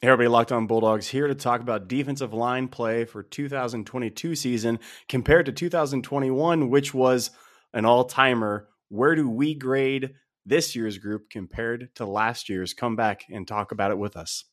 Hey everybody, Locked On Bulldogs here to talk about defensive line play for 2022 season compared to 2021, which was an all-timer. Where do we grade this year's group compared to last year's? Come back and talk about it with us.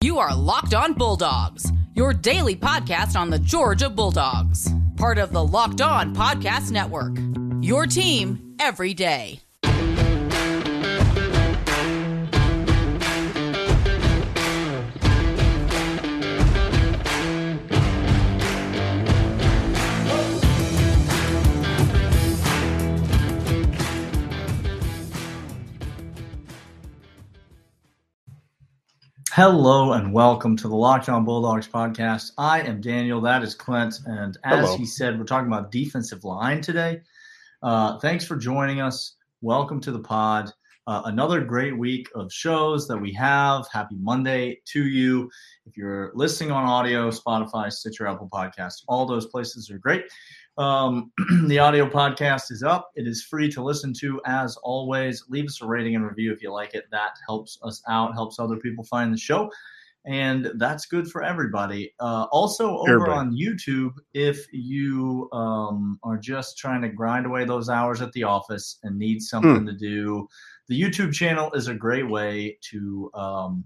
You are Locked On Bulldogs, your daily podcast on the Georgia Bulldogs, part of the Locked On Podcast Network. Your team every day. Hello and welcome to the Locked On Bulldogs podcast. I am Daniel. That is Clint. And as Hello. he said, we're talking about defensive line today. Uh, thanks for joining us. Welcome to the pod. Uh, another great week of shows that we have. Happy Monday to you. If you're listening on audio, Spotify, Stitcher, Apple Podcasts, all those places are great. Um, the audio podcast is up. It is free to listen to as always. Leave us a rating and review if you like it. That helps us out, helps other people find the show. And that's good for everybody. Uh, also, over Everybody. on YouTube, if you um, are just trying to grind away those hours at the office and need something to do, the YouTube channel is a great way to um,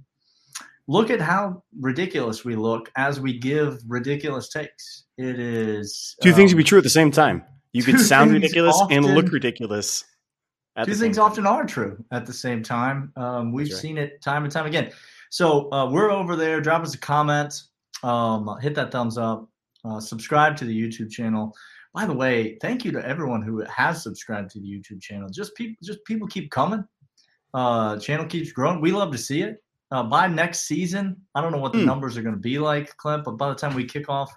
look at how ridiculous we look as we give ridiculous takes. It is Two things um, can be true at the same time. You could sound things ridiculous and look ridiculous. At two the same things time. often are true at the same time. Um, we've right. seen it time and time again. So uh, we're over there. Drop us a comment. Um, hit that thumbs up. Uh, subscribe to the YouTube channel. By the way, thank you to everyone who has subscribed to the YouTube channel. Just people, just people keep coming. Uh, channel keeps growing. We love to see it. Uh, by next season, I don't know what the Hmm. numbers are going to be like, Clint, but by the time we kick off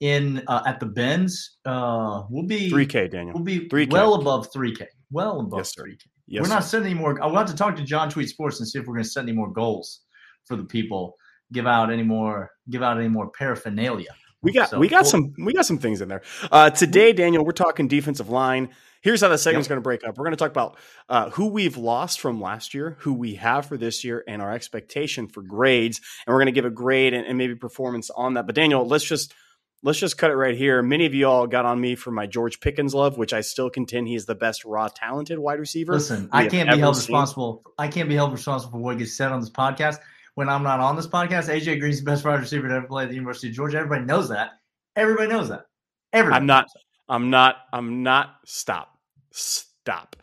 in uh, at the Benz, uh, we'll be 3K, Daniel. We'll be 3K. well above 3K. Well above Yes, sir. 3K. Yes, we're not setting any more. I want to talk to John Tweet Sports and see if we're going to set any more goals for the people. Give out any more. Give out any more paraphernalia. We got So, we got cool. some we got some things in there. Uh, today, Daniel, we're talking defensive line. Here's how the segment's Yep. going to break up. We're going to talk about uh, who we've lost from last year, who we have for this year, and our expectation for grades. And we're going to give a grade and, and maybe performance on that. But Daniel, let's just let's just cut it right here. Many of you all got on me for my George Pickens love, which I still contend he's the best raw talented wide receiver. Listen, I can't be held seen. responsible. I can't be held responsible for what gets said on this podcast when I'm not on this podcast. AJ Green's the best wide receiver to ever play at the University of Georgia. Everybody knows that. Everybody knows that. Everybody. I'm not. I'm not. I'm not. Stop. Stop.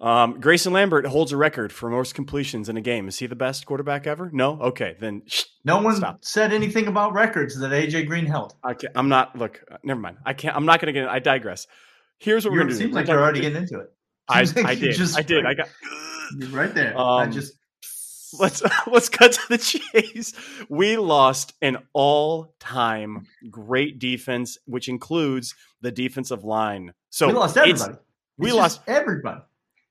Um, Grayson Lambert holds a record for most completions in a game. Is he the best quarterback ever? No. Okay, then shh, No one Stop. said anything about records that AJ Green held. I can't, I'm not. Look, uh, never mind. I can't. I'm not going to get. I digress. Here's what You're- we're going to do. seems like you're already getting into it. I, I did. just- I did. I got. Right there. I Um, just let's let's cut to the chase. We lost an all-time great defense, which includes the defensive line. So we lost everybody. We It's lost everybody.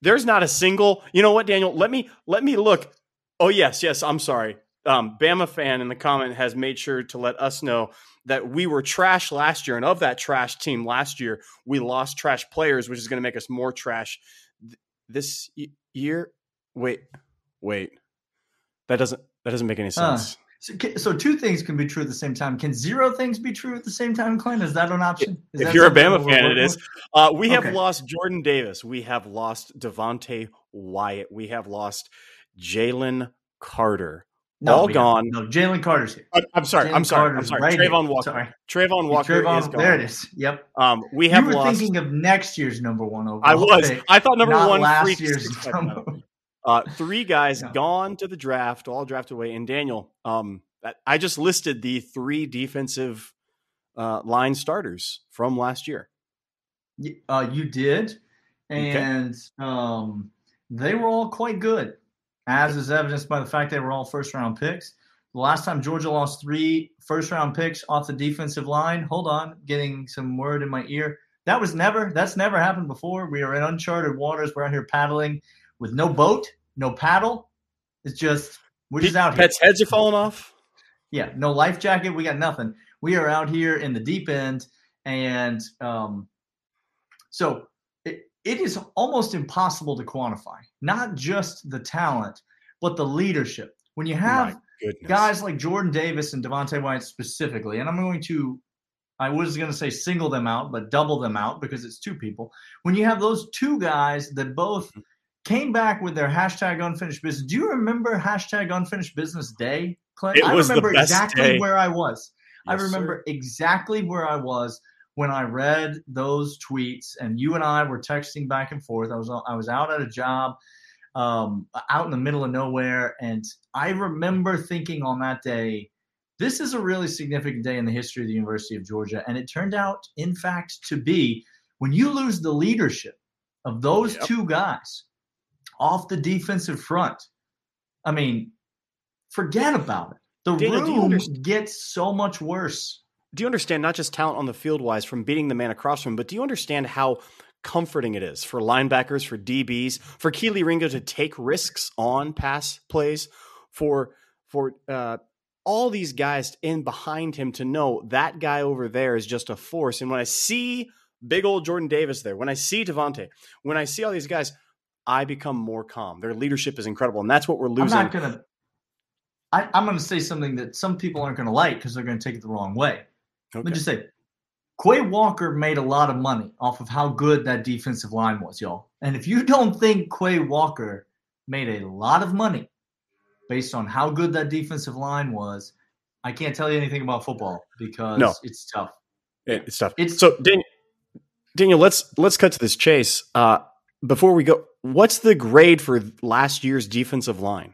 There's not a single. You know what, Daniel? Let me let me look. Oh yes, yes. I'm sorry. Um, Bama fan in the comment has made sure to let us know that we were trash last year, and of that trash team last year, we lost trash players, which is going to make us more trash th- this y- year. Wait, wait. That doesn't that doesn't make any Huh. sense. So, so two things can be true at the same time. Can zero things be true at the same time, Clint? Is that an option? Is if you're a Bama fan, it is. Uh, we have Okay. lost Jordan Davis. We have lost Devonte Wyatt. We have lost Jalen Carter. No, all gone. haven't. No, Jalen Carter's here. Uh, I'm sorry. I'm Jalen sorry. I'm sorry. right. Travon Walker. Sorry. Travon Walker Travon, is gone. there it is. Yep. Um, we have. You were lost. thinking of next year's number one overall. I was. pick, I thought number one. last year's number. Uh, three guys No. gone to the draft, all drafted away. And Daniel, um, I- just listed the three defensive uh, line starters from last year. Uh, you did, Okay. and um, they were all quite good, as is evidenced by the fact they were all first round picks. The last time Georgia lost three first round picks off the defensive line, hold on, getting some word in my ear. That was never, that's never happened before. We are in uncharted waters. We're out here paddling with no boat, no paddle. It's just, we're just out here. Pets' heads are falling off. Yeah, no life jacket. We got nothing. We are out here in the deep end, and um, so it, it is almost impossible to quantify not just the talent, but the leadership. when you have guys like Jordan Davis and Devonte Wyatt specifically, and I'm going to, I was going to say single them out, but double them out because it's two people. When you have those two guys that both mm-hmm. Came back with their hashtag unfinished business, do you remember hashtag unfinished business day, Clint? I remember exactly day. where I was. Yes, I remember sir. exactly where I was when I read those tweets, and you and I were texting back and forth. I was I was out at a job um, out in the middle of nowhere. And I remember thinking on that day, this is a really significant day in the history of the University of Georgia. And it turned out, in fact, to be when you lose the leadership of those yep. two guys off the defensive front, I mean, forget about it. The Daniel, room gets so much worse. Do you understand not just talent on the field wise from beating the man across from him, but do you understand how comforting it is for linebackers, for DBs, for Kelee Ringo to take risks on pass plays, for for uh, all these guys in behind him to know that guy over there is just a force. And when I see big old Jordan Davis there, when I see Devonte, when I see all these guys, I become more calm. Their leadership is incredible, and that's what we're losing. I'm not gonna. I, am going to say something that some people aren't going to like because they're going to take it the wrong way. Okay. Let me just say, Quay Walker made a lot of money off of how good that defensive line was, y'all. And if you don't think Quay Walker made a lot of money based on how good that defensive line was, I can't tell you anything about football because no. it's tough. It's tough. It's so Daniel, Daniel. Let's let's cut to this chase. Uh, before we go, what's the grade for last year's defensive line?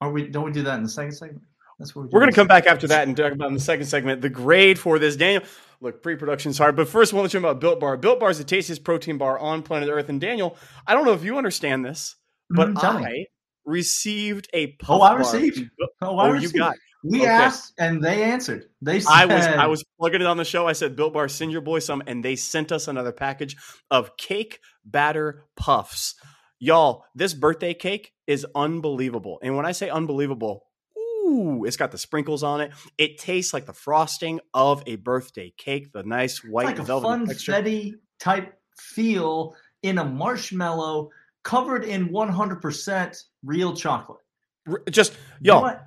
Are we? Don't we do that in the second segment? That's what we're, we're going to come back after that and talk about in the second segment the grade for this. Daniel, look, pre-production is hard, but first, I want to you about Built Bar. Built Bar is the tastiest protein bar on planet Earth. And Daniel, I don't know if you understand this, but mm, I me. received a oh, I received. Oh, I oh, received. you got. We okay. asked and they answered. They said, I was I was plugging it on the show. I said, "Built Bar, send your boy some," and they sent us another package of cake batter puffs. Y'all, this birthday cake is unbelievable. And when I say unbelievable, ooh, it's got the sprinkles on it. It tastes like the frosting of a birthday cake, the nice white it's like a funfetti type feel in a marshmallow covered in 100% real chocolate. Just y'all. You know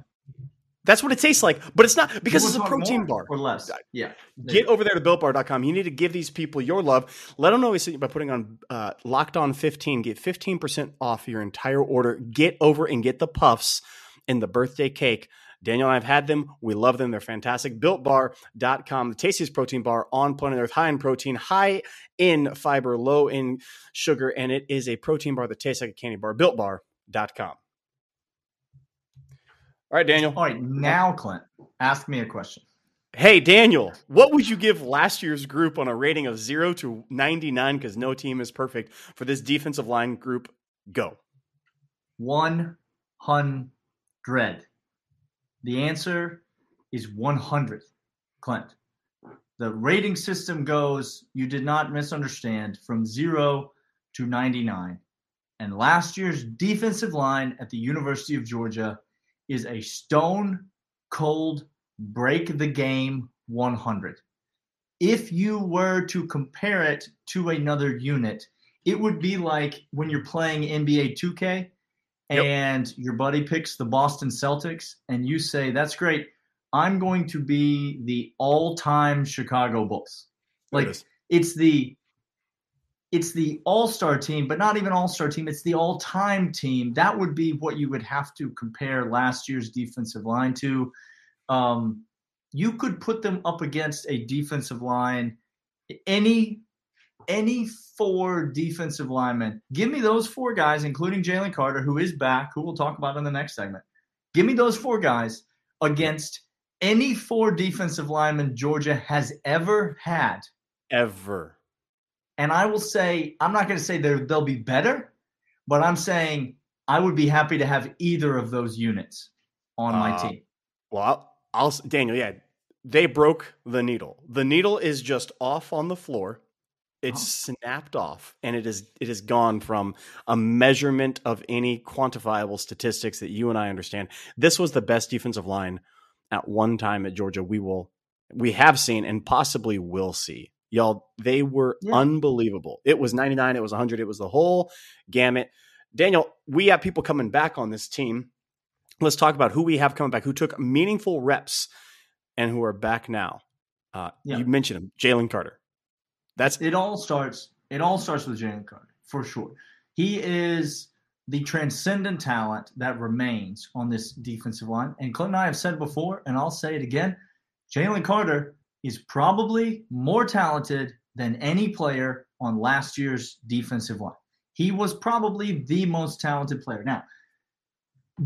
that's what it tastes like, but it's not because it's a protein bar or less. Yeah. Get over there to builtbar.com. You need to give these people your love. Let them know we sent you by putting on uh, locked on 15. Get 15% off your entire order. Get over and get the puffs and the birthday cake. Daniel and I have had them. We love them. They're fantastic. BuiltBar.com, the tastiest protein bar on planet Earth, high in protein, high in fiber, low in sugar, and it is a protein bar that tastes like a candy bar. BuiltBar.com. All right, Daniel. All right, now, Clint, ask me a question. Hey, Daniel, what would you give last year's group on a rating of 0 to 99 because no team is perfect for this defensive line group? Go. 100. The answer is 100, Clint. The rating system goes, you did not misunderstand, from 0 to 99. And last year's defensive line at the University of Georgia is a stone cold break the game 100. If you were to compare it to another unit, it would be like when you're playing NBA 2K and yep. your buddy picks the Boston Celtics and you say, That's great. I'm going to be the all time Chicago Bulls. Like it it's the it's the all-star team, but not even all-star team. It's the all-time team. That would be what you would have to compare last year's defensive line to. Um, you could put them up against a defensive line, any any four defensive linemen. Give me those four guys, including Jalen Carter, who is back, who we'll talk about in the next segment. Give me those four guys against any four defensive linemen Georgia has ever had. Ever and I will say, I'm not going to say they'll be better, but I'm saying I would be happy to have either of those units on my uh, team. Well, I'll, I'll, Daniel, yeah, they broke the needle. The needle is just off on the floor. It's oh. snapped off, and it is it has gone from a measurement of any quantifiable statistics that you and I understand. This was the best defensive line at one time at Georgia. We will we have seen and possibly will see Y'all, they were yeah. unbelievable. It was 99, it was 100, it was the whole gamut. Daniel, we have people coming back on this team. let's talk about who we have coming back, who took meaningful reps and who are back now. Uh, Yeah. You mentioned him, Jalen Carter. That's It all starts. It all starts with Jalen Carter for sure. He is the transcendent talent that remains on this defensive line. And Clint and I have said before, and I'll say it again: Jalen Carter is probably more talented than any player on last year's defensive line. He was probably the most talented player. Now,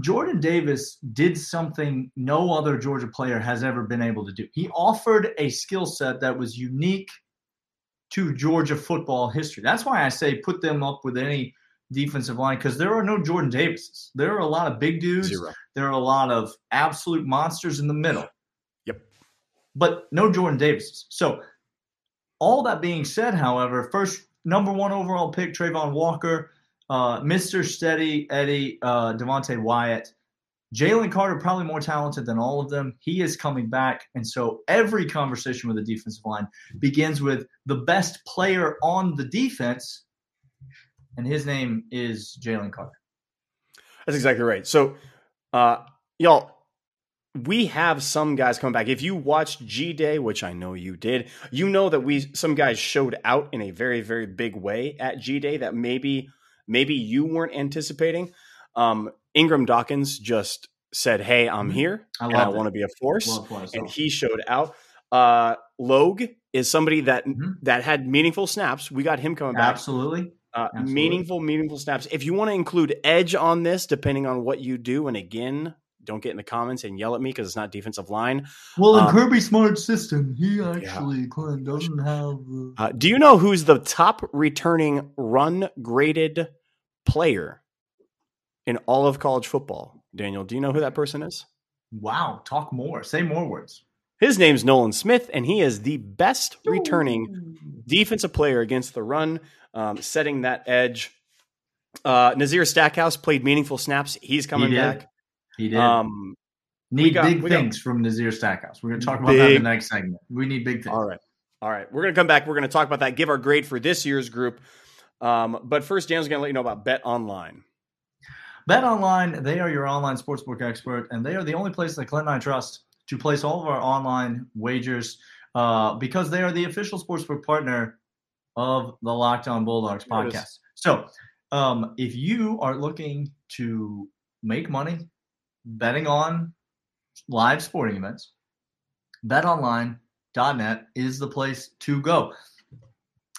Jordan Davis did something no other Georgia player has ever been able to do. He offered a skill set that was unique to Georgia football history. That's why I say put them up with any defensive line because there are no Jordan Davises. There are a lot of big dudes. zero. There are a lot of absolute monsters in the middle. But no Jordan Davises. So, all that being said, however, first number one overall pick, Travon Walker, uh, Mr. Steady Eddie, uh, Devonte Wyatt, Jalen Carter, probably more talented than all of them. He is coming back. And so every conversation with the defensive line begins with the best player on the defense, and his name is Jalen Carter. That's exactly right. So, uh, y'all, we have some guys coming back. If you watched G Day, which I know you did, you know that we some guys showed out in a very very big way at G Day that maybe maybe you weren't anticipating. Um, Ingram Dawkins just said, "Hey, I'm Mhm. here, I and I want to be a force," Love what I saw. and he showed out. Uh, Logue is somebody that Mhm. that had meaningful snaps. We got him coming back. Absolutely. Uh, Absolutely. meaningful, meaningful snaps. If you want to include edge on this, depending on what you do, and again, don't get in the comments and yell at me because it's not defensive line. Well, in Um, Kirby Smart's system, he actually Clint doesn't have. The... Uh, do you know who's the top returning run graded player in all of college football? Daniel, do you know who that person is? Wow, talk more. Say more words. His name's Nolan Smith, and he is the best returning defensive player against the run, um, setting that edge. Uh, Nazir Stackhouse played meaningful snaps. He's coming did. back. He did. Um, need got- big we got- things from Nazir Stackhouse. We're going to talk about that in the next segment. We need big things. All right. All right. We're going to come back. We're going to talk about that, give our grade for this year's group. Um, but first, Dan's going to let you know about Bet Online. Bet Online, they are your online sportsbook expert, and they are the only place that Clint and I trust to place all of our online wagers uh, because they are the official sportsbook partner of the Locked On Bulldogs There it is. podcast. So, um, if you are looking to make money betting on live sporting events, betonline.net is the place to go.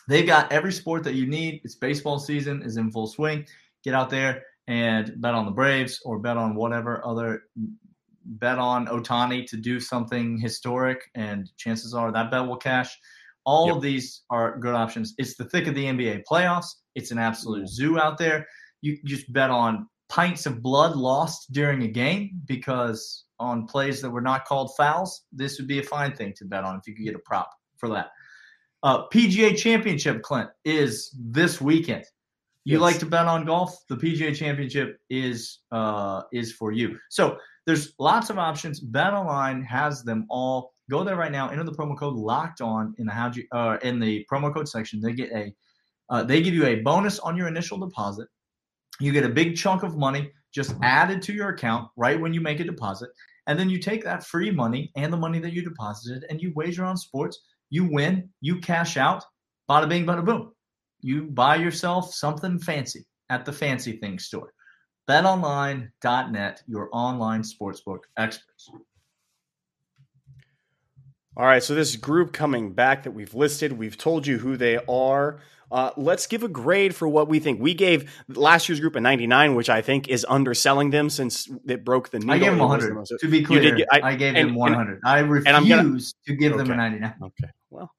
They've got every sport that you need. It's baseball season is in full swing. Get out there and bet on the Braves or bet on whatever other bet on Ohtani to do something historic, and chances are that bet will cash. All Yep. of these are good options. It's the thick of the NBA playoffs. It's an absolute zoo out there. You just bet on pints of blood lost during a game because on plays that were not called fouls, this would be a fine thing to bet on if you could get a prop for that. Uh, PGA Championship, Clint, is this weekend. You Yes. like to bet on golf? The PGA Championship is uh, is for you. So there's lots of options. Bet Online has them all. Go there right now. Enter the promo code Locked On in the how you uh, in the promo code section. They get a uh, they give you a bonus on your initial deposit. You get a big chunk of money just mm-hmm. added to your account right when you make a deposit, and then you take that free money and the money that you deposited and you wager on sports. You win. You cash out. Bada bing, bada boom you buy yourself something fancy at the Fancy Things store. BetOnline.net, your online sportsbook experts. All right. So, this group coming back that we've listed, we've told you who they are. Uh, let's give a grade for what we think. We gave last year's group a 99, which I think is underselling them since it broke the needle. I gave them It the 100. most- To be clear, get- I, I- gave and- them and- 100. I refuse gonna- to give them a 99. Okay. Well,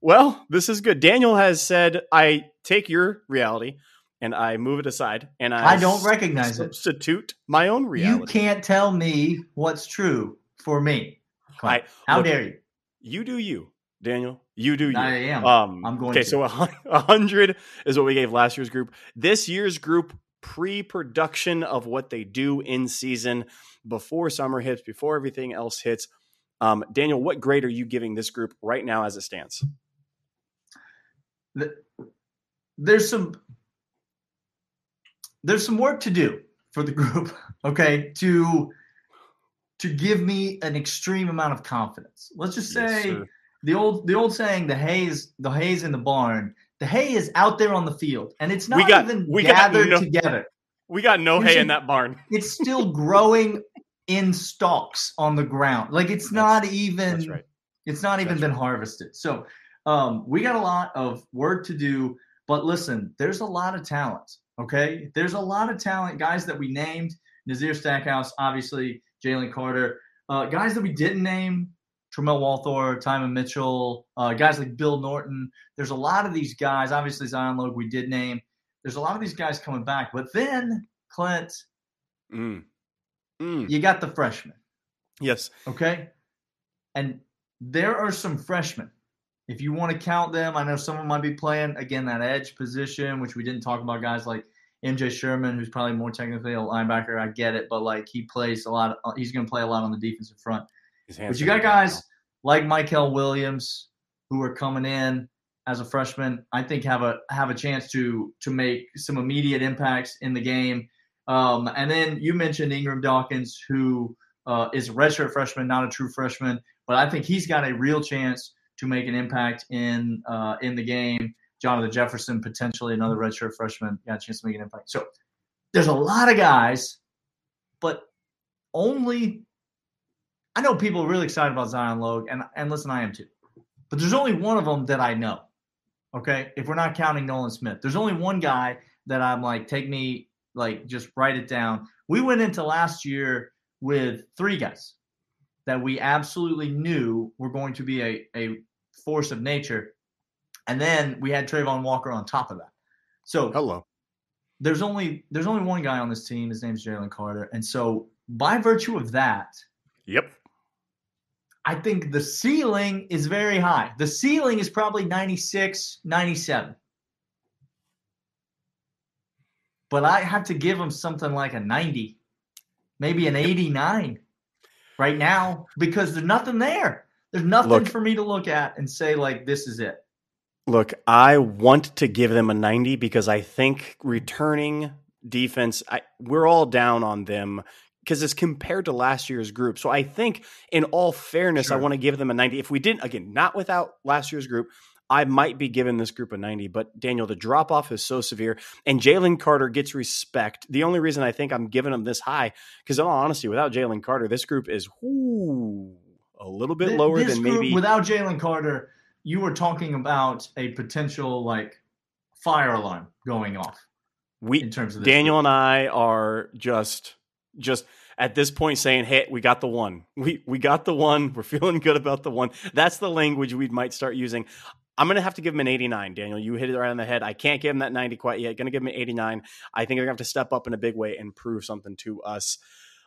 well, this is good. Daniel has said, I take your reality and I move it aside and I, I don't recognize it. substitute my own reality. You can't tell me what's true for me. I, How look, dare you? You do you, Daniel. You do you. I am. Um, I'm going Okay, to. so a hundred is what we gave last year's group. This year's group, pre-production of what they do in season, before summer hits, before everything else hits. Um, Daniel, what grade are you giving this group right now as it stands? Th- there's some there's some work to do for the group okay to to give me an extreme amount of confidence. Let's just say sir. the old the old saying, the hay's the hay's in the barn. The hay is out there on the field, and it's not We got- even we got gathered no- together. we got no hay in that barn. It's still growing in stalks on the ground. Like it's not even right. it's not even That's been right. harvested. So um, we got a lot of work to do. But listen, there's a lot of talent. Okay, there's a lot of talent. Guys that we named, Nazir Stackhouse, obviously Jalen Carter. Uh, guys that we didn't name, Tramel Walthour, Tymon Mitchell. Uh, guys like Bill Norton. There's a lot of these guys. Obviously Zion Logue we did name. There's a lot of these guys coming back. But then Clint, Mm. Mm. you got the freshmen. Yes. Okay. And there are some freshmen. If you want to count them, I know someone might be playing again that edge position, which we didn't talk about guys like MJ Sherman, who's probably more technically a linebacker. I get it, but like he plays a lot. uh, he's going to play a lot on the defensive front. But you got guys like Mykel Williams who are coming in as a freshman. I think have a have a chance to to make some immediate impacts in the game. Um, and then you mentioned Ingram Dawkins, who uh, is a redshirt freshman, not a true freshman, but I think he's got a real chance to make an impact in uh, in the game. Jonathan Jefferson, potentially another redshirt freshman, got a chance to make an impact. So there's a lot of guys, but only I know people are really excited about Zion Logue, and and listen, I am too. But there's only one of them that I know. Okay, if we're not counting Nolan Smith, there's only one guy that I'm like, take me, like, just write it down. We went into last year with three guys that we absolutely knew were going to be a, a force of nature, and then we had Travon Walker on top of that. So Hello. there's only there's only one guy on this team. His name's Jalen Carter, and so by virtue of that, Yep. I think the ceiling is very high. The ceiling is probably 96, 97. But I have to give him something like a 90, maybe an 89 right now because there's nothing there. There's nothing Look. for me to look at and say, like, this is it. Look, I want to give them a 90 because I think returning defense, I, we're all down on them because it's compared to last year's group. So I think, in all fairness, I want to give them a 90. If we didn't, again, not without last year's group, I might be giving this group a 90. But Daniel, the drop off is so severe, and Jalen Carter gets respect. The only reason I think I'm giving them this high, because in all honesty, without Jalen Carter, this group is whoo, a little bit lower this than group, maybe. Without Jalen Carter, you were talking about a potential, like, fire alarm going off we in terms of this Daniel and I are just just at this point saying, "Hey, we got the one. We we got the one. We're feeling good about the one." That's the language we might start using. I'm going to have to give him an 89, Daniel. You hit it right on the head. I can't give him that 90 quite yet. Going to give him an 89. I think they're going to have to step up in a big way and prove something to us.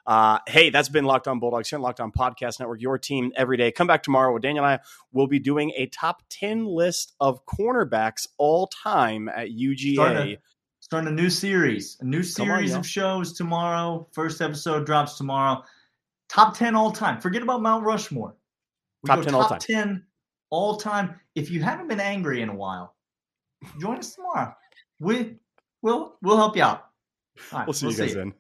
Uh, hey, that's been Locked On Bulldogs here on Locked On Podcast Network, your team every day. Come back tomorrow with Daniel and I will be doing a top 10 list of cornerbacks all time at UGA. Starting starting a new series, a new Come on, series of shows tomorrow. First episode drops tomorrow. Top 10 all time. Forget about Mount Rushmore. We Top go 10 all top 10 all time. If you haven't been angry in a while, join us tomorrow. We, we'll, we'll help you out. All right, We'll see you guys you. then.